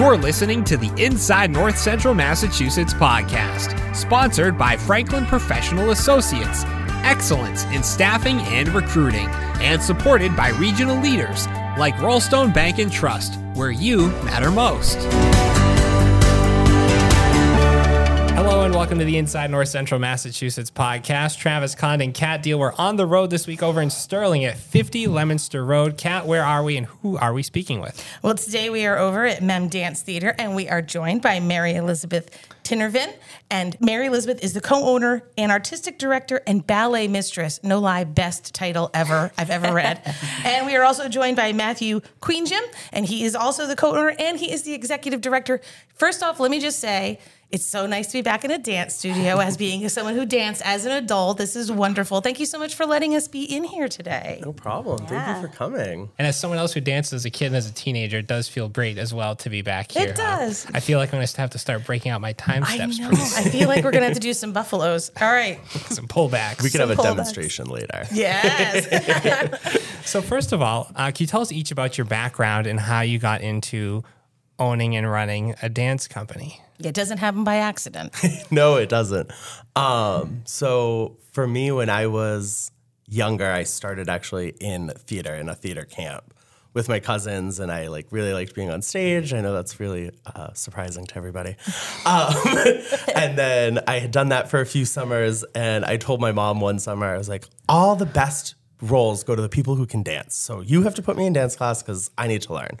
You're listening to the Inside North Central Massachusetts podcast, sponsored by Franklin Professional Associates, excellence in staffing and recruiting, and supported by regional leaders like Rollstone Bank and Trust, where you matter most. Hello and welcome to the Inside North Central Massachusetts podcast. Travis Condon and Kat Deal. We're on the road this week over in Sterling at 50 Leominster Road. Kat, where are we and who are we speaking with? Well, today we are over at Mem Dance Theater and we are joined by Mary Elizabeth Tinervin. And Mary Elizabeth is the co owner and artistic director and ballet mistress. No lie, best title ever I've ever read. and we are also joined by Matthew Kooyomjian, and he is also the co owner and he is the executive director. First off, let me just say, it's so nice to be back in a dance studio as being someone who danced as an adult. This is wonderful. Thank you so much for letting us be in here today. No problem. Thank you for coming. And as someone else who danced as a kid and as a teenager, it does feel great as well to be back here. It does. I feel like I'm going to have to start breaking out my time steps. I steps know. I feel like we're gonna have to do some buffaloes. All right. Some pullbacks. We could have a pullbacks. demonstration later. Yes. So first of all, uh, can you tell us each about your background and how you got into owning and running a dance company? It doesn't happen by accident. no, it doesn't. Um, so for me, when I was younger, I started actually in theater in a theater camp with my cousins, and I like really liked being on stage. I know that's really uh, surprising to everybody. Um, and then I had done that for a few summers, and I told my mom one summer, I was like, all the best roles go to the people who can dance. So you have to put me in dance class because I need to learn.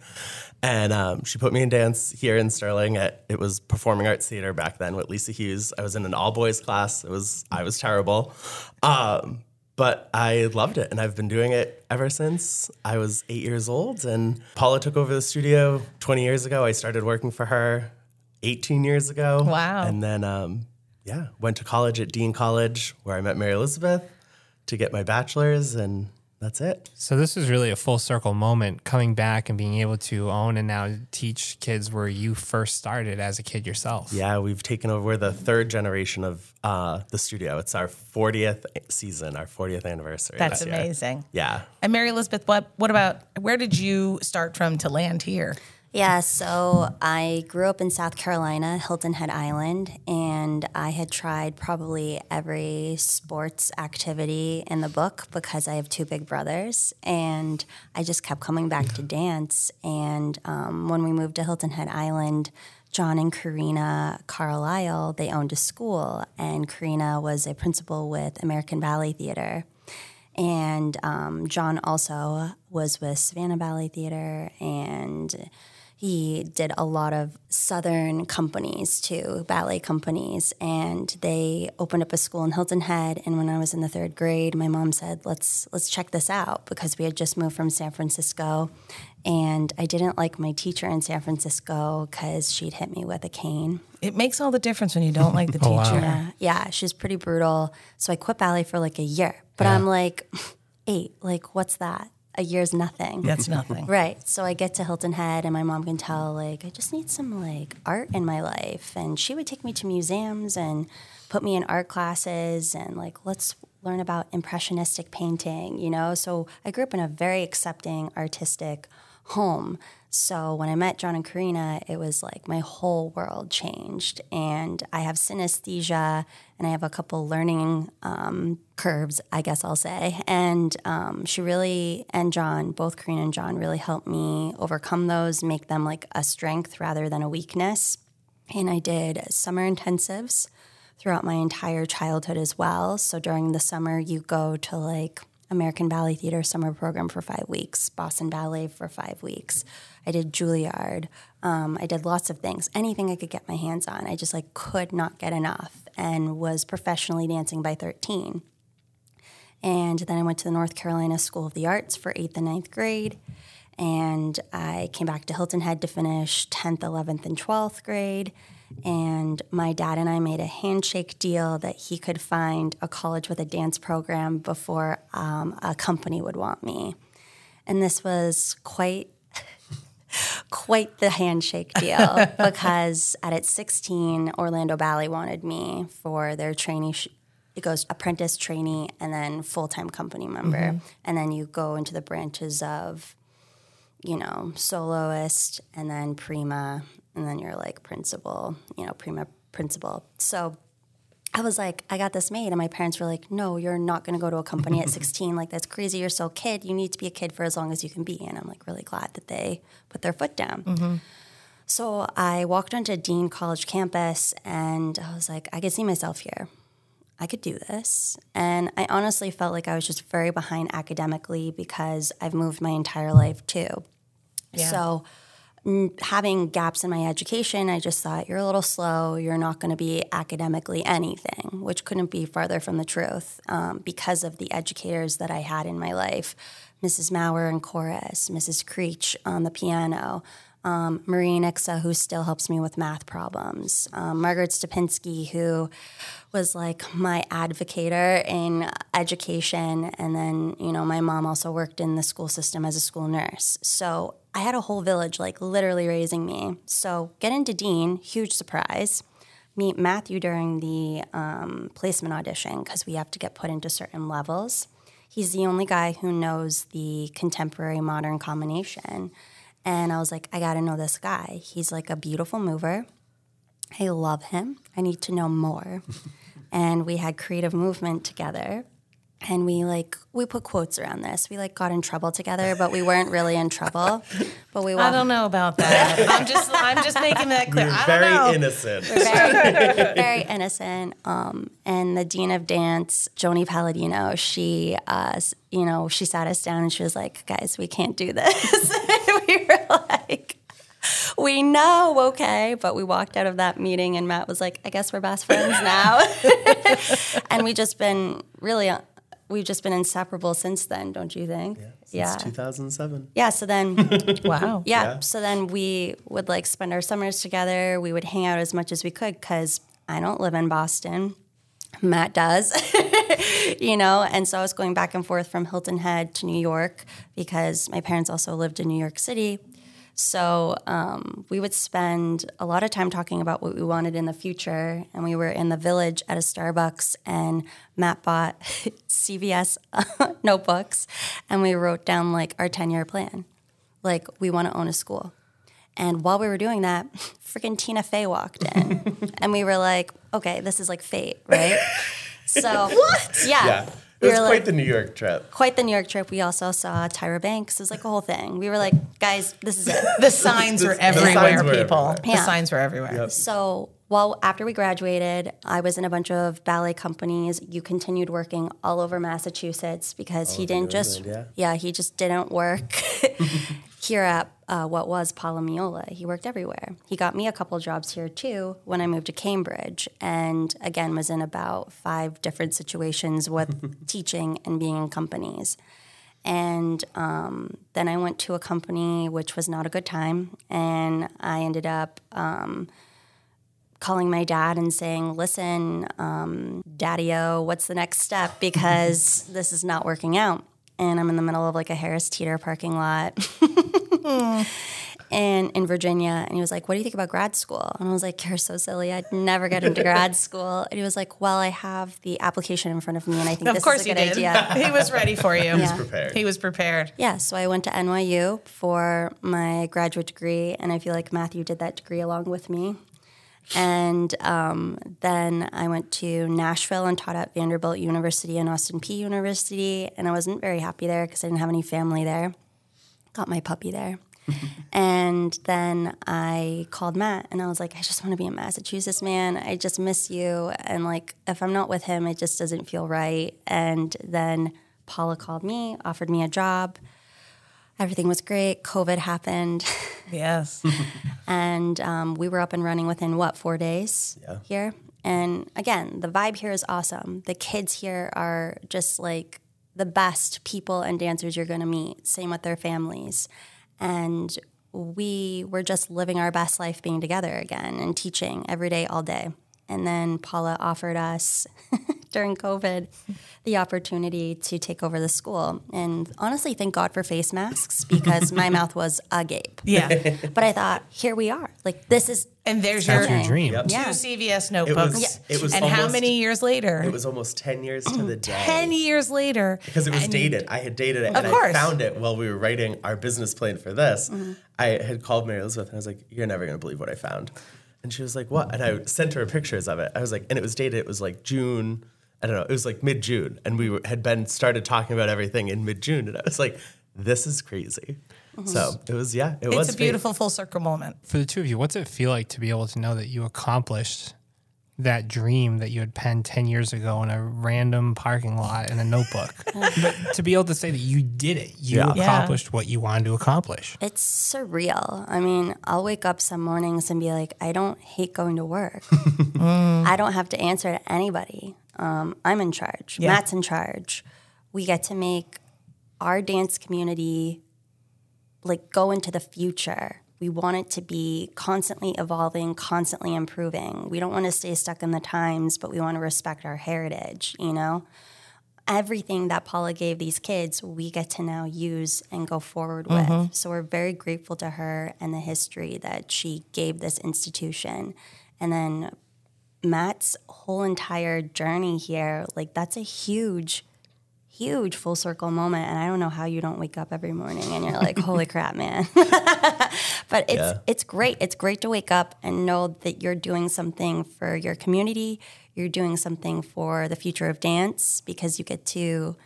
And um, she put me in dance here in Sterling. At it was performing arts theater back then with Lisa Hughes. I was in an all boys class. It was I was terrible, um, but I loved it, and I've been doing it ever since I was eight years old. And Paula took over the studio 20 years ago. I started working for her 18 years ago. Wow. And then um, yeah, went to college at Dean College where I met Mary Elizabeth to get my bachelor's, and that's it. So this is really a full circle moment coming back and being able to own and now teach kids where you first started as a kid yourself. Yeah, we've taken over. We're the third generation of uh, the studio. It's our 40th season, our 40th anniversary. That's this year. amazing. Yeah. And Mary Elizabeth, what what about where did you start from to land here? Yeah, so I grew up in South Carolina, Hilton Head Island, and I had tried probably every sports activity in the book because I have two big brothers, and I just kept coming back to dance. And um, when we moved to Hilton Head Island, John and Karena Carlisle, they owned a school, and Karena was a principal with American Ballet Theater. And um, John also was with Savannah Ballet Theater, and he did a lot of Southern companies too, ballet companies. And they opened up a school in Hilton Head. And when I was in the third grade, my mom said, "Let's let's check this out," because we had just moved from San Francisco, and I didn't like my teacher in San Francisco because she'd hit me with a cane. It makes all the difference when you don't like the oh, teacher. Yeah, yeah, she's pretty brutal. So I quit ballet for like a year. But I'm like, eight, like, what's that? A year's nothing. That's nothing. Right. So I get to Hilton Head and my mom can tell, like, I just need some like art in my life. And she would take me to museums and put me in art classes and like, let's learn about impressionistic painting, you know? So I grew up in a very accepting, artistic home. So when I met John and Karena, it was like my whole world changed. And I have synesthesia and I have a couple learning um, curves, I guess I'll say. And um, she really, and John, both Karena and John, really helped me overcome those, make them like a strength rather than a weakness. And I did summer intensives throughout my entire childhood as well. So during the summer, you go to like American Ballet Theater summer program for five weeks, Boston Ballet for five weeks. I did Juilliard. Um, I did lots of things, anything I could get my hands on. I just like could not get enough, and was professionally dancing by 13. And then I went to the North Carolina School of the Arts for eighth and ninth grade. And I came back to Hilton Head to finish 10th, 11th, and 12th grade. And my dad and I made a handshake deal that he could find a college with a dance program before um, a company would want me. And this was quite quite the handshake deal because at its 16 Orlando Ballet wanted me for their trainee sh- it goes apprentice trainee and then full-time company member and then you go into the branches of you know soloist and then prima and then you're like principal, you know, prima principal. So I was like, I got this made. And my parents were like, no, you're not going to go to a company at 16. Like, that's crazy. You're still a kid. You need to be a kid for as long as you can be. And I'm like, really glad that they put their foot down. Mm-hmm. So I walked onto Dean College campus and I was like, I could see myself here. I could do this. And I honestly felt like I was just very behind academically because I've moved my entire life too. So n- having gaps in my education, I just thought you're a little slow. You're not going to be academically anything, which couldn't be farther from the truth um, because of the educators that I had in my life Mrs. Maurer in chorus, Mrs. Creech on the piano. Um, Marie Nixa, who still helps me with math problems, um, Margaret Stupinski, who was like my advocator in education. And then, you know, my mom also worked in the school system as a school nurse. So I had a whole village like literally raising me. So get into Dean, huge surprise. Meet Matthew during the um, placement audition because we have to get put into certain levels. He's the only guy who knows the contemporary modern combination. And I was like, I gotta know this guy. He's like a beautiful mover. I love him. I need to know more. and we had creative movement together. And we like we put quotes around this. We like got in trouble together, but we weren't really in trouble. But we I don't know about that. I'm just I'm just making that clear. You're I don't very know. innocent. very, very innocent. Um, and the dean of dance, Joni Palladino, she, uh, you know, she sat us down and she was like, "Guys, we can't do this." we were like, "We know, okay," but we walked out of that meeting, and Matt was like, "I guess we're best friends now," and we just been really. We've just been inseparable since then, don't you think? Yeah. Since 2007. Yeah. So then Wow. yeah. Yeah. So then we would like spend our summers together. We would hang out as much as we could because I don't live in Boston. Matt does, you know, and so I was going back and forth from Hilton Head to New York because my parents also lived in New York City. So um, we would spend a lot of time talking about what we wanted in the future. And we were in the village at a Starbucks, and Matt bought CVS notebooks, and we wrote down like our 10 year plan. Like, we want to own a school. And while we were doing that, freaking Tina Fey walked in. and we were like, okay, this is like fate, right? So, what? Yeah. Yeah. We It was were quite like, the New York trip. quite the New York trip. We also saw Tyra Banks. It was like a whole thing. We were like, guys, this is it. The signs were The signs everywhere, were people. everywhere. The signs were everywhere. So, well, after we graduated, I was in a bunch of ballet companies. You continued working all over Massachusetts because oh, he didn't just, England, yeah. he just didn't work here at uh, what was Palomiola. He worked everywhere. He got me a couple jobs here too when I moved to Cambridge, and again was in about five different situations with teaching and being in companies. And um, then I went to a company which was not a good time, and I ended up um, calling my dad and saying, "Listen, um, Daddy-O, what's the next step? Because this is not working out." And I'm in the middle of like a Harris Teeter parking lot. And in Virginia, and he was like, "What do you think about grad school?" And I was like, "You're so silly. I'd never get into grad school." And he was like, "Well, I have the application in front of me, and I think Of this course is a he good did. idea." he was ready for you. He was prepared. He was prepared. Yeah, so I went to NYU for my graduate degree, and I feel like Matthew did that degree along with me. And um, then I went to Nashville and taught at Vanderbilt University and Austin Peay University, and I wasn't very happy there because I didn't have any family there. Got my puppy there. and then I called Matt and I was like, I just want to be in Massachusetts, man. I just miss you. And like, if I'm not with him, it just doesn't feel right. And then Paula called me, offered me a job. Everything was great. COVID happened. Yes. and um, we were up and running within what, four days Yeah. here? And again, the vibe here is awesome. The kids here are just like the best people and dancers you're going to meet, same with their families. And we were just living our best life being together again and teaching every day, all day. And then Paula offered us during COVID the opportunity to take over the school. And honestly, thank God for face masks because my mouth was agape. Yeah. But I thought, here we are. Like, this is And there's your your dream. Yep. two Yeah. CVS notebooks. was- it was and how many years later? It was almost 10 years to the day. 10 years later. because it was dated. I had dated it, Of and course. I found it while we were writing our business plan for this. Mm-hmm. I had called Mary Elizabeth, and I was like, "You're never gonna believe what I found." And she was like, "What?" And I sent her pictures of it. I was like, and it was dated. It was like June. I don't know. It was like mid June, and we were, had been started talking about everything in mid June, and I was like, "This is crazy." Mm-hmm. So it was, yeah, it was It's a fate. beautiful full circle moment. For the two of you, what's it feel like to be able to know that you accomplished that dream that you had penned 10 years ago in a random parking lot in a notebook? but to be able to say that you did it, you Yeah. Yeah. accomplished what you wanted to accomplish. It's surreal. I mean, I'll wake up some mornings and be like, I don't hate going to work. I don't have to answer to anybody. Um, I'm in charge. Yeah. Matt's in charge. We get to make our dance community like go into the future. We want it to be constantly evolving, constantly improving. We don't want to stay stuck in the times, but we want to respect our heritage, you know? everything that Paula gave these kids, we get to now use and go forward with. Mm-hmm. So we're very grateful to her and the history that she gave this institution. And then Matt's whole entire journey here, like that's a huge, huge full circle moment. And I don't know how you don't wake up every morning and you're like, holy crap, man. but it's Yeah. it's great. It's great to wake up and know that you're doing something for your community. You're doing something for the future of dance because you get to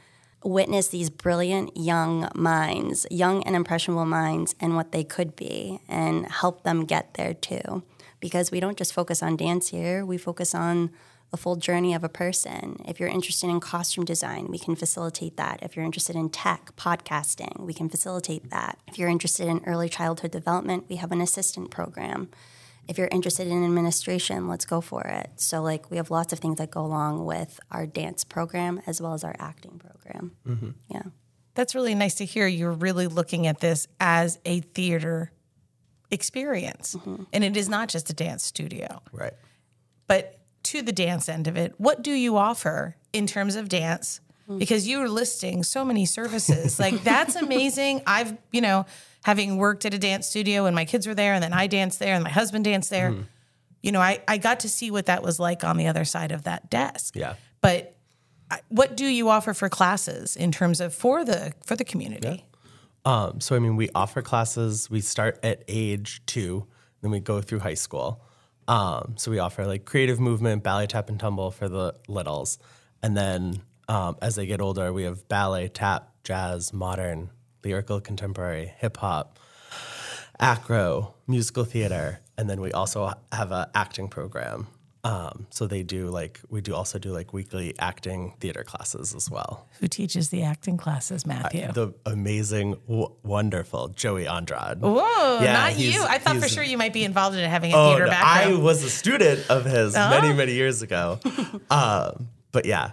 witness these brilliant young minds, young and impressionable minds, and what they could be, and help them get there too. Because we don't just focus on dance here; we focus on the full journey of a person. If you're interested in costume design, we can facilitate that. If you're interested in tech, podcasting, we can facilitate that. If you're interested in early childhood development, we have an assistant program. If you're interested in administration, let's go for it. So, like, we have lots of things that go along with our dance program as well as our acting program. Mm-hmm. Yeah. That's really nice to hear. You're really looking at this as a theater experience. Mm-hmm. And it is not just a dance studio. right. But to the dance end of it, what do you offer in terms of dance? Because you are listing so many services. like that's amazing. I've, you know, having worked at a dance studio and my kids were there and then I danced there and my husband danced there. You know, I, I got to see what that was like on the other side of that desk. Yeah. But I- what do you offer for classes in terms of for the for the community? Um, so I mean, we offer classes. We start at age two, then we go through high school. Um, so we offer like creative movement, ballet, tap, and tumble for the littles, and then um, as they get older, we have ballet, tap, jazz, modern, lyrical, contemporary, hip hop, acro, musical theater, and then we also have a acting program. Um, so they do like we do also do like weekly acting theater classes as well. Who teaches the acting classes, Matthew? The amazing, w- wonderful Joey Andrade. Whoa, Yeah, not you. I thought for sure you might be involved in having a Oh, theater no, I was a student of his many, many years ago. um, but yeah,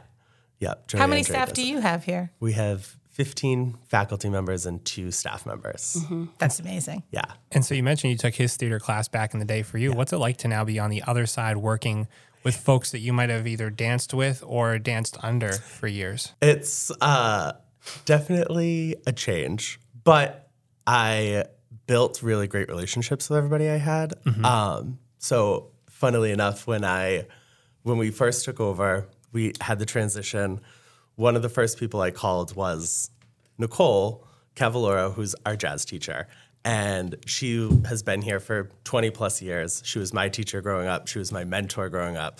yeah. Joey How many Andrade staff do it. you have here? We have 15 faculty members and two staff members. Mm-hmm. That's amazing. Yeah. And so you mentioned you took his theater class back in the day for you. What's it like to now be on the other side working with folks that you might have either danced with or danced under for years? It's uh, definitely a change, but I built really great relationships with everybody I had. Um, so, funnily enough, when I when we first took over, we had the transition. One of the first people I called was Nicole Cavalloro, who's our jazz teacher. And she has been here for 20 plus years. She was my teacher growing up. She was my mentor growing up.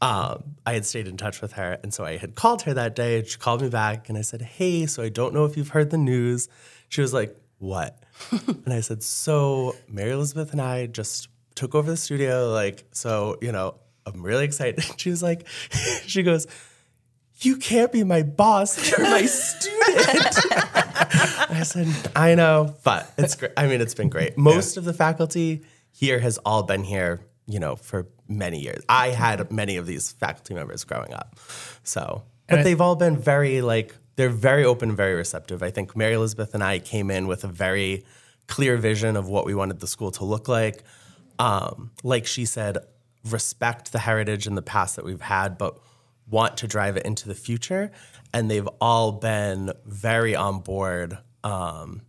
Um, I had stayed in touch with her. And so I had called her that day. She called me back and I said, Hey, so I don't know if you've heard the news. She was like, What? and I said, So Mary Elizabeth and I just took over the studio. Like, so, you know, I'm really excited. She was like, She goes, you can't be my boss. You're my student. I said, I know, but it's great. I mean, it's been great. Most of the faculty here has all been here, you know, for many years. I had many of these faculty members growing up. So, but I- they've all been very like, they're very open, very receptive. I think Mary Elizabeth and I came in with a very clear vision of what we wanted the school to look like. Um, like she said, respect the heritage and the past that we've had, but want to drive it into the future. And they've all been very on board um,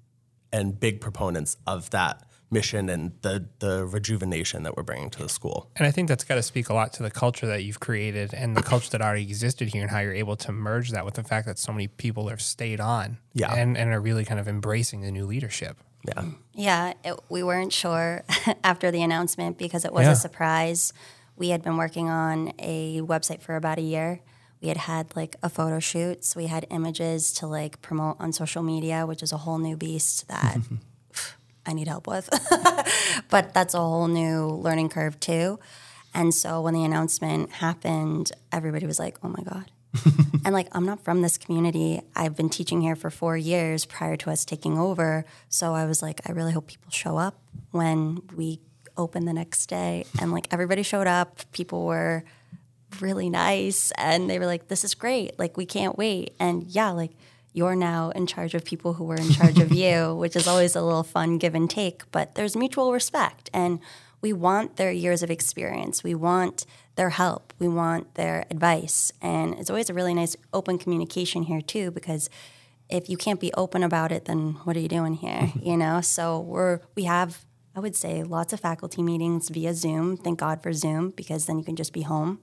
and big proponents of that mission and the the rejuvenation that we're bringing to the school. And I think that's got to speak a lot to the culture that you've created and the culture that already existed here and how you're able to merge that with the fact that so many people have stayed on Yeah. and, and are really kind of embracing the new leadership. Yeah. Yeah, it, we weren't sure after the announcement because it was Yeah. a surprise. We had been working on a website for about a year. We had had like a photo shoot, so we had images to like promote on social media, which is a whole new beast that I need help with. but that's a whole new learning curve too. And so when the announcement happened, everybody was like, "Oh my god." and like I'm not from this community. I've been teaching here for 4 years prior to us taking over, so I was like, I really hope people show up when we open the next day. And like everybody showed up. People were really nice and they were like this is great like we can't wait and yeah like you're now in charge of people who were in charge of you which is always a little fun give and take but there's mutual respect and we want their years of experience we want their help we want their advice and it's always a really nice open communication here too because if you can't be open about it then what are you doing here you know so we're we have I would say lots of faculty meetings via Zoom. Thank God for Zoom because then you can just be home.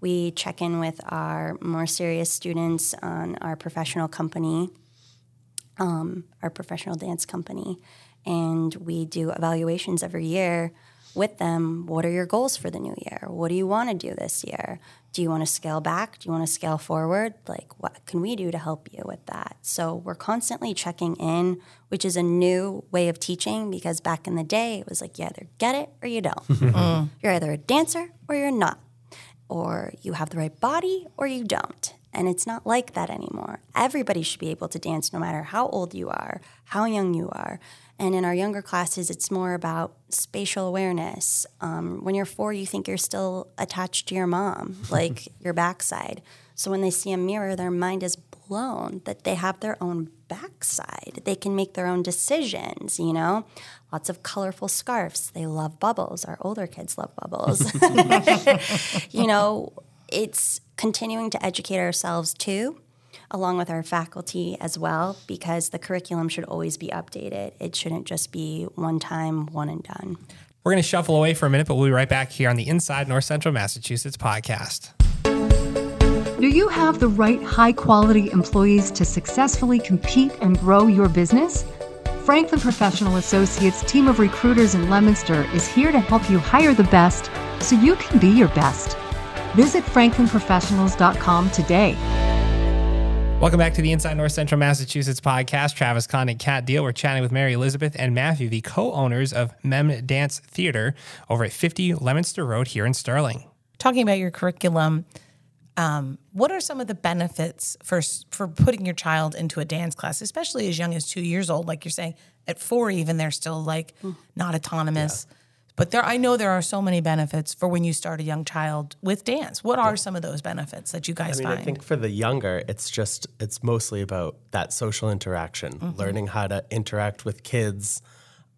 We check in with our more serious students on our professional company, um, our professional dance company, and we do evaluations every year with them. What are your goals for the new year? What do you want to do this year? Do you want to scale back? Do you want to scale forward? Like, what can we do to help you with that? So, we're constantly checking in, which is a new way of teaching because back in the day, it was like you either get it or you don't. Mm. You're either a dancer or you're not, or you have the right body or you don't. And it's not like that anymore. Everybody should be able to dance no matter how old you are, how young you are. And in our younger classes, it's more about spatial awareness. Um, when you're four, you think you're still attached to your mom, like your backside. So when they see a mirror, their mind is blown that they have their own backside. They can make their own decisions, you know? Lots of colorful scarves. They love bubbles. Our older kids love bubbles. you know, it's continuing to educate ourselves too, along with our faculty as well, because the curriculum should always be updated. It shouldn't just be one time, one and done. We're going to shuffle away for a minute, but we'll be right back here on the Inside North Central Massachusetts podcast. Do you have the right high quality employees to successfully compete and grow your business? Franklin Professional Associates team of recruiters in Leominster is here to help you hire the best so you can be your best. Visit franklinprofessionals.com today. Welcome back to the Inside North Central Massachusetts podcast. Travis Kahn and Kat Deal. We're chatting with Mary Elizabeth and Matthew, the co-owners of Mem Dance Theater over at 50 Leominster Road here in Sterling. talking about your curriculum, um, what are some of the benefits for for putting your child into a dance class, especially as young as two years old? Like you're saying, at four even they're still like not autonomous. But there, I know there are so many benefits for when you start a young child with dance. What are some of those benefits that you guys I mean, find? I think for the younger, it's just it's mostly about that social interaction, Mm-hmm. learning how to interact with kids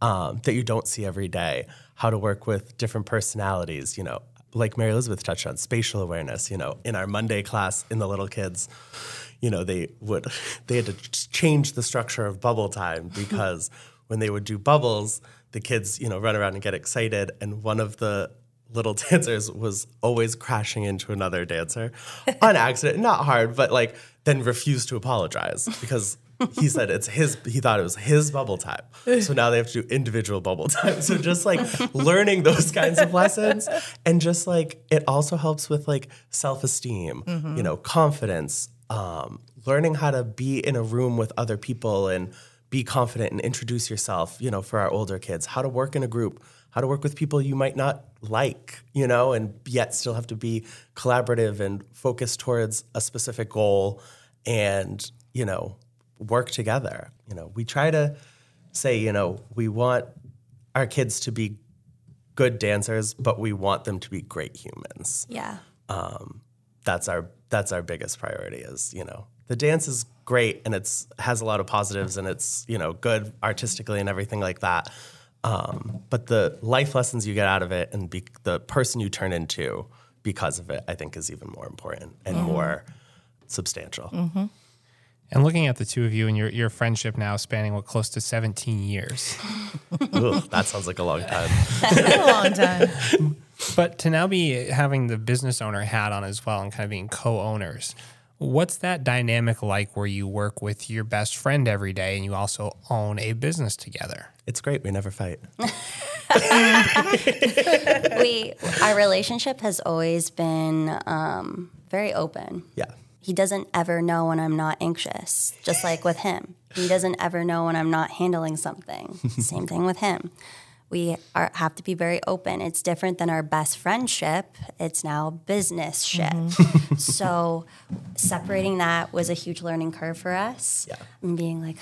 um, that you don't see every day, how to work with different personalities. You know, like Mary Elizabeth touched on, spatial awareness. You know, in our Monday class in the little kids, you know, they would they had to change the structure of bubble time because when they would do bubbles, the kids you know run around and get excited, and one of the little dancers was always crashing into another dancer on accident, not hard, but like then refused to apologize because he said it's his he thought it was his bubble time. So now they have to do individual bubble time. So just like learning those kinds of lessons and just like it also helps with like self-esteem, you know, confidence, um, learning how to be in a room with other people and be confident and introduce yourself, you know, for our older kids, how to work in a group, how to work with people you might not like, you know, and yet still have to be collaborative and focus towards a specific goal and, you know, work together. You know, we try to say, you know, we want our kids to be good dancers, but we want them to be great humans Yeah. Um, that's our that's our biggest priority is you know the dance is great and it's has a lot of positives and it's you know good artistically and everything like that um, but the life lessons you get out of it and be, the person you turn into because of it, I think is even more important and more substantial. And looking at the two of you and your, your friendship now spanning what close to 17 years. Ooh, that sounds like a long time. It's a long time. But to now be having the business owner hat on as well and kind of being co owners, what's that dynamic like where you work with your best friend every day and you also own a business together? It's great. We never fight. we our relationship has always been um, very open. Yeah. He doesn't ever know when I'm not anxious, just like with him. He doesn't ever know when I'm not handling something. Same thing with him. We are, have to be very open. It's different than our best friendship. It's now business ship. so separating that was a huge learning curve for us. Yeah. And being like,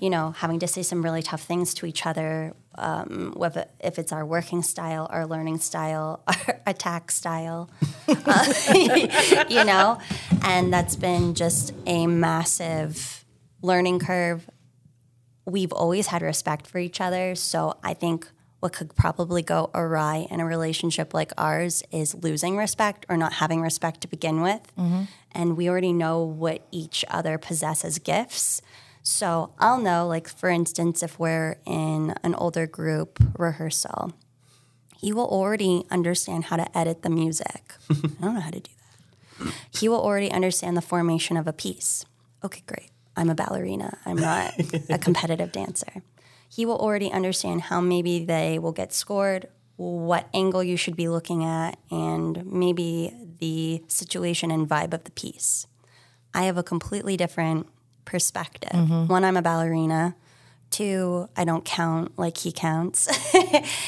you know, having to say some really tough things to each other, um, whether if it's our working style, our learning style, our attack style, uh, you know, and that's been just a massive learning curve. We've always had respect for each other, so I think what could probably go awry in a relationship like ours is losing respect or not having respect to begin with. Mm-hmm. And we already know what each other possesses gifts. So I'll know, like, for instance, if we're in an older group rehearsal, he will already understand how to edit the music. I don't know how to do that. He will already understand the formation of a piece. Okay, great. I'm a ballerina. I'm not a competitive dancer. He will already understand how maybe they will get scored, what angle you should be looking at, and maybe the situation and vibe of the piece. I have a completely different perspective. Mm-hmm. One, I'm a ballerina. Two, I don't count like he counts.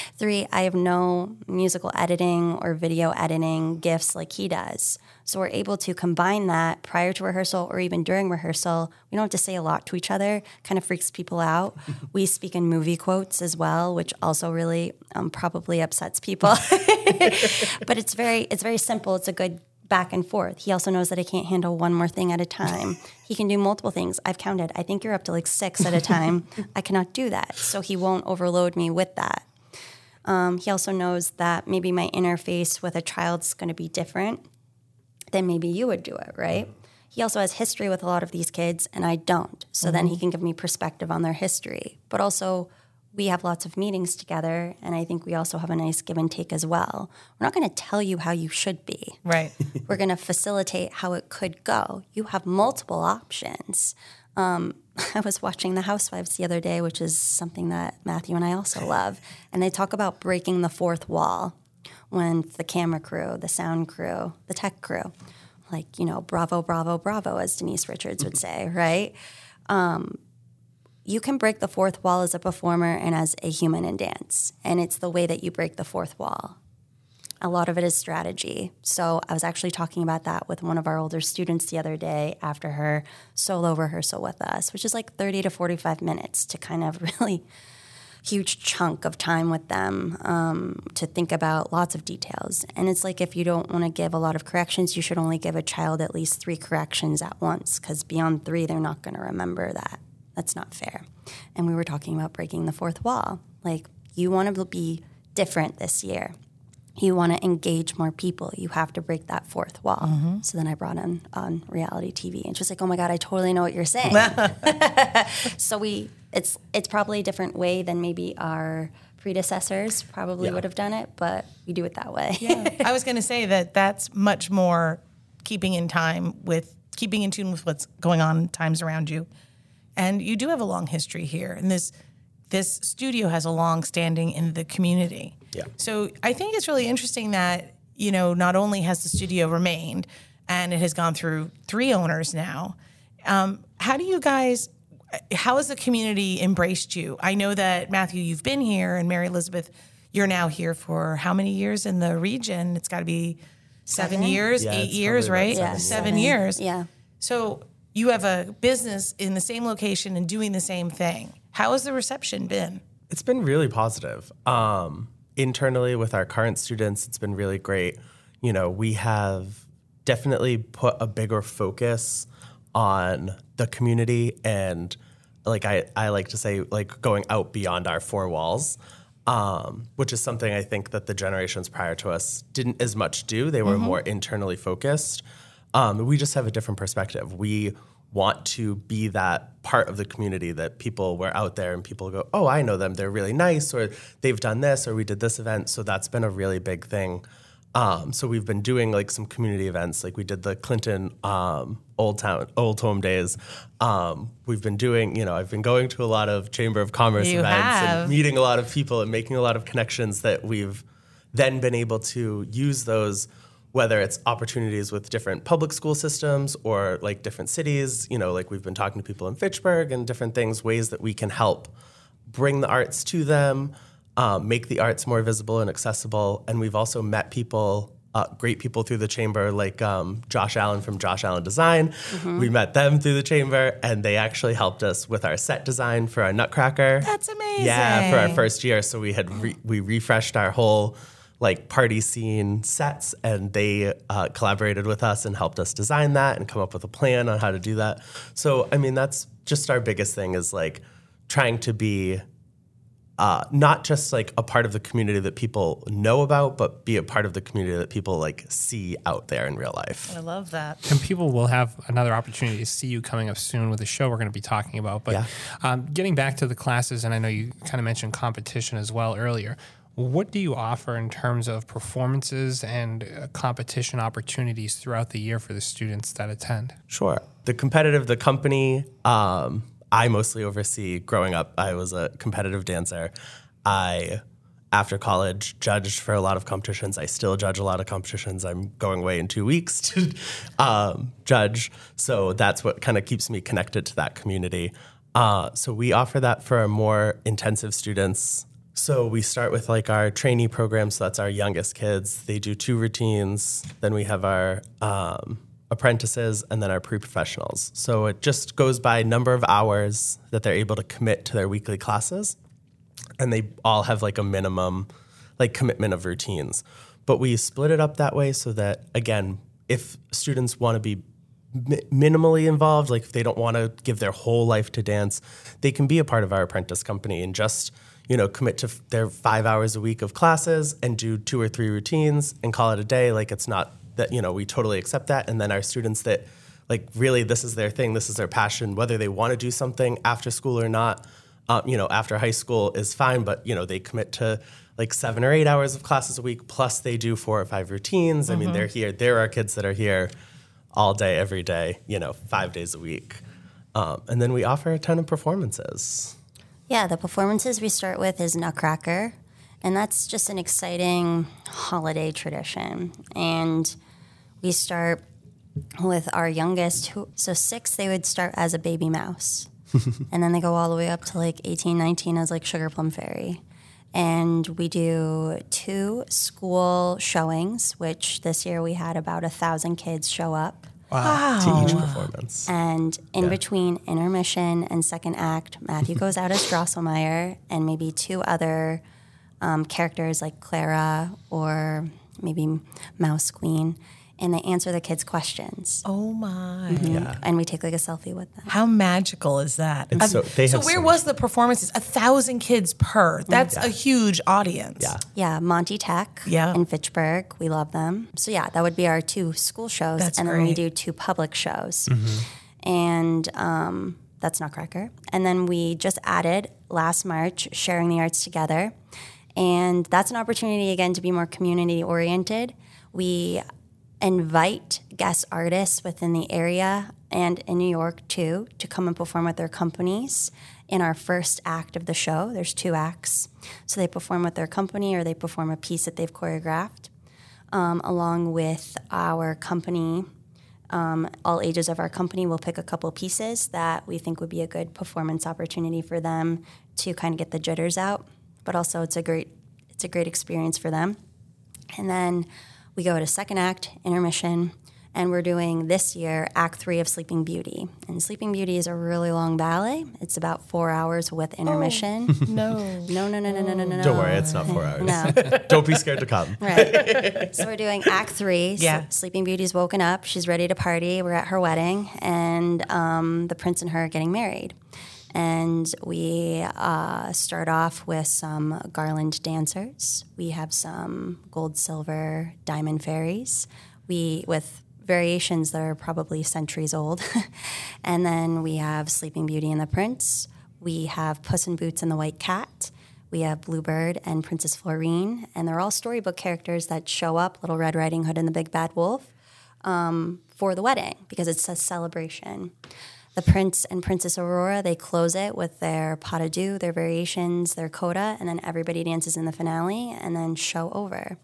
Three, I have no musical editing or video editing gifts like he does. So we're able to combine that prior to rehearsal or even during rehearsal. We don't have to say a lot to each other, kind of freaks people out. we speak in movie quotes as well, which also really um, probably upsets people. but it's very it's very simple. It's a good back and forth. He also knows that I can't handle one more thing at a time. he can do multiple things. I've counted. I think you're up to like six at a time. I cannot do that. So he won't overload me with that. Um, he also knows that maybe my interface with a child's going to be different than maybe you would do it, right? He also has history with a lot of these kids, and I don't. So then he can give me perspective on their history. But also, we have lots of meetings together, and I think we also have a nice give and take as well. We're not going to tell you how you should be. Right. We're going to facilitate how it could go. You have multiple options. Um, I was watching The Housewives the other day, which is something that Matthew and I also love, and they talk about breaking the fourth wall when the camera crew, the sound crew, the tech crew, like, you know, bravo, bravo, bravo, as Denise Richards would say, right? Um, you can break the fourth wall as a performer and as a human in dance. And it's the way that you break the fourth wall. A lot of it is strategy. So I was actually talking about that with one of our older students the other day after her solo rehearsal with us, which is like 30 to 45 minutes to kind of really huge chunk of time with them um, to think about lots of details. And it's like if you don't want to give a lot of corrections, you should only give a child at least three corrections at once because beyond three, they're not going to remember that. That's not fair. And we were talking about breaking the fourth wall. Like, you want to be different this year. You want to engage more people. You have to break that fourth wall. Mm-hmm. So then I brought in on reality TV, and she was like, "Oh my god, I totally know what you're saying." so we, it's it's probably a different way than maybe our predecessors probably Yeah. would have done it, but we do it that way. yeah, I was going to say that that's much more keeping in time with keeping in tune with what's going on times around you. And you do have a long history here, and this this studio has a long standing in the community. Yeah. So I think it's really interesting that you know not only has the studio remained, and it has gone through three owners now. Um, how do you guys? How has the community embraced you? I know that Matthew, you've been here, and Mary Elizabeth, you're now here for how many years in the region? It's got to be seven, years, Yeah, eight years, right? about Yeah, seven, seven. years. Yeah. So you have a business in the same location and doing the same thing. How has the reception been? It's been really positive. Um, internally with our current students, it's been really great. You know, we have definitely put a bigger focus on the community and like I, I like to say, like going out beyond our four walls. um, which is something I think that the generations prior to us didn't as much do. They were more internally focused. Um, we just have a different perspective. We want to be that part of the community that people were out there and people go, oh, I know them. They're really nice, or they've done this, or we did this event. So that's been a really big thing. Um, so we've been doing like some community events, like we did the Clinton um, Old Town Old Home Days. Um, we've been doing, you know, I've been going to a lot of Chamber of Commerce You events have. and meeting a lot of people and making a lot of connections that we've then been able to use those whether it's opportunities with different public school systems or like different cities you know like we've been talking to people in fitchburg and different things ways that we can help bring the arts to them um, make the arts more visible and accessible. And we've also met people uh, great people through the chamber like um, josh allen from josh allen design. We met them through the chamber and they actually helped us with our set design for our nutcracker. That's amazing. yeah for our first year. So we had re- we refreshed our whole like party scene sets and they uh, collaborated with us and helped us design that and come up with a plan on how to do that so i mean that's just our biggest thing is like trying to be uh, not just like a part of the community that people know about but be a part of the community that people like see out there in real life I love that. And people will have another opportunity to see you coming up soon with a show we're going to be talking about. But Yeah. um, getting back to the classes, and I know you kind of mentioned competition as well earlier. What do you offer in terms of performances and uh, competition opportunities throughout the year for the students that attend? Sure. The competitive, the company, um, I mostly oversee growing up. I was a competitive dancer. I, after college, judged for a lot of competitions. I still judge a lot of competitions. I'm going away in two weeks to um, judge. So that's what kind of keeps me connected to that community. Uh, so we offer that for more intensive students. So we start with like our trainee program. So that's our youngest kids. They do two routines. Then we have our um, apprentices and then our pre-professionals. So it just goes by number of hours that they're able to commit to their weekly classes and they all have like a minimum like commitment of routines but we split it up that way so that again if students want to be minimally involved like if they don't want to give their whole life to dance they can be a part of our apprentice company and just you know commit to f- their five hours a week of classes and do two or three routines and call it a day like it's not that you know we totally accept that. And then our students that like really this is their thing this is their passion whether they want to do something after school or not um, you know after high school is fine but you know they commit to like seven or eight hours of classes a week plus they do four or five routines. I mean they're here there are kids that are here all day every day you know five days a week. Um, and then we offer a ton of performances Yeah, the performances we start with is Nutcracker, and that's just an exciting holiday tradition. And we start with our youngest, who so six, they would start as a baby mouse, and then they go all the way up to like 18, 19 as like Sugar Plum Fairy. And we do two school showings, which this year we had about a thousand kids show up. To each performance. And in between intermission and second act, Matthew goes out as Drosselmeyer and maybe two other um, characters like Clara or maybe Mouse Queen, and they answer the kids' questions. Oh my. Mm-hmm. Yeah, And we take like a selfie with them. How magical is that? And so they have where so was the performances? A thousand kids per. Mm-hmm. That's a huge audience. yeah Yeah, Monty Tech Yeah. in Fitchburg. We love them. So yeah, that would be our two school shows. That's and then we do two public shows. Mm-hmm. And um, that's Nutcracker. And then we just added last March Sharing the Arts Together. And that's an opportunity again to be more community oriented. We invite guest artists within the area and in New York too to come and perform with their companies in our first act of the show. There's two acts. So they perform with their company or they perform a piece that they've choreographed um, along with our company. Um, all ages of our company will pick a couple pieces that we think would be a good performance opportunity for them to kind of get the jitters out, but also it's a great it's a great experience for them. And then we go to second act, intermission, and we're doing this year Act Three of Sleeping Beauty. And Sleeping Beauty is a really long ballet. It's about four hours with intermission. No. no, no, no, no, no, no, no. don't worry it's not four hours No. don't be scared to come Right. so we're doing Act Three. So Yeah. Sleeping Beauty's woken up. She's ready to party. We're at her wedding, and um, the prince and her are getting married. And we uh, start off with some garland dancers. We have some gold, silver, diamond fairies. We with variations that are probably centuries old. and then we have Sleeping Beauty and the Prince. We have Puss in Boots and the White Cat. We have Bluebird and Princess Florine, and they're all storybook characters that show up, Little Red Riding Hood and the Big Bad Wolf, um, for the wedding because it's a celebration. The Prince and Princess Aurora, they close it with their pas de deux, their variations, their coda, and then everybody dances in the finale and then show over.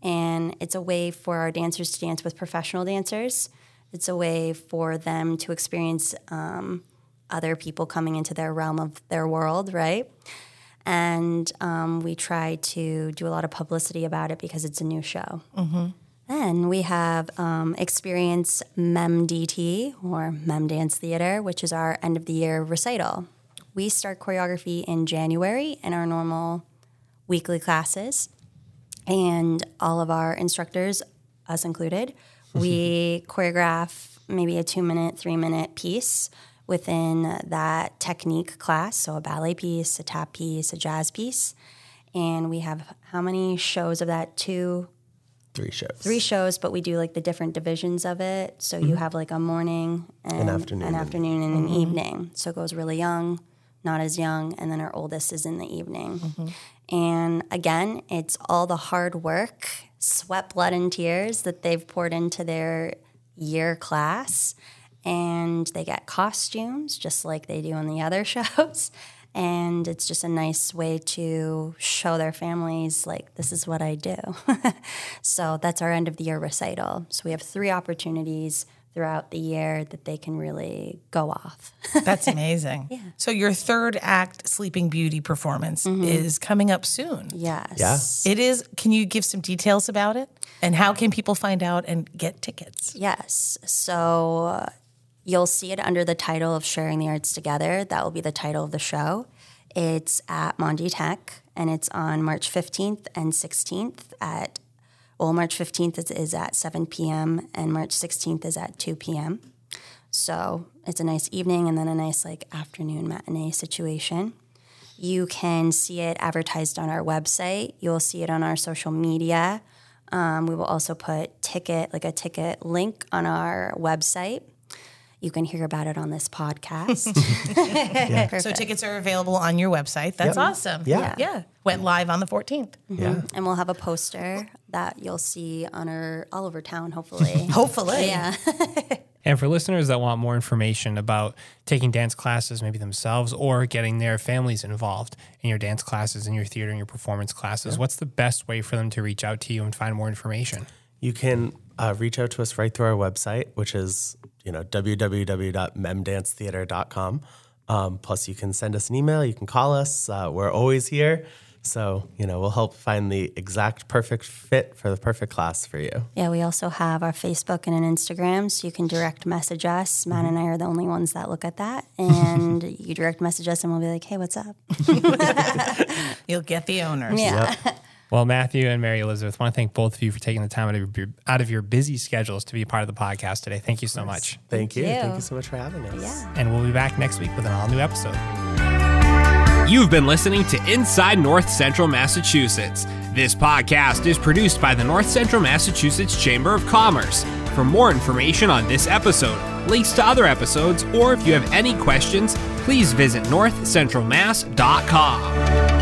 And it's a way for our dancers to dance with professional dancers. It's a way for them to experience um, other people coming into their realm of their world, right? And um, we try to do a lot of publicity about it because it's a new show. Mm-hmm. Then we have um, Experience MEMDT or MEM Dance Theater, which is our end of the year recital. We start choreography in January in our normal weekly classes, and all of our instructors, us included, we choreograph maybe a two minute, three minute piece within that technique class. So a ballet piece, a tap piece, a jazz piece. And we have how many shows of that? Two, Three shows. three shows, but we do like the different divisions of it. So you mm-hmm. have like a morning and afternoon an and- afternoon and an mm-hmm. evening. So it goes really young, not as young, and then our oldest is in the evening. Mm-hmm. And again, it's all the hard work, sweat, blood, and tears that they've poured into their year class. And they get costumes just like they do in the other shows. And it's just a nice way to show their families, like, this is what I do. so that's our end of the year recital. So we have three opportunities throughout the year that they can really go off. That's amazing. yeah. So your third act, Sleeping Beauty performance, is coming up soon. yes. Yes. It is. Can you give some details about it? And how can people find out and get tickets? Yes. So uh, you'll see it under the title of Sharing the Arts Together. That will be the title of the show. It's at Monty Tech and it's on March 15th and 16th at, well, March 15th is, is at 7 p.m. and March 16th is at 2 p.m. So it's a nice evening and then a nice like afternoon matinee situation. You can see it advertised on our website. You'll see it on our social media. Um, we will also put ticket, like a ticket link on our website. You can hear about it on this podcast. So tickets are available on your website. That's awesome. Yeah. Yeah. Went live on the 14th. Yeah. and we'll have a poster that you'll see on our all over town, hopefully. Hopefully. yeah. And for listeners that want more information about taking dance classes, maybe themselves, or getting their families involved in your dance classes, in your theater, and your performance classes, what's the best way for them to reach out to you and find more information? You can uh, reach out to us right through our website, which is you know www.memdancetheater.com. Um, plus, you can send us an email. You can call us. Uh, we're always here, so you know we'll help find the exact perfect fit for the perfect class for you. Yeah, we also have our Facebook and an Instagram, so you can direct message us. Matt and I are the only ones that look at that. And you direct message us, and we'll be like, hey, what's up? You'll get the owners. Yeah. Well, Matthew and Mary Elizabeth, I want to thank both of you for taking the time out of your, out of your busy schedules to be a part of the podcast today. Thank you so much. Thank you. you. Thank you so much for having us. Yeah. And we'll be back next week with an all new episode. You've been listening to Inside North Central Massachusetts. This podcast is produced by the North Central Massachusetts Chamber of Commerce. For more information on this episode, links to other episodes, or if you have any questions, please visit northcentralmass.com.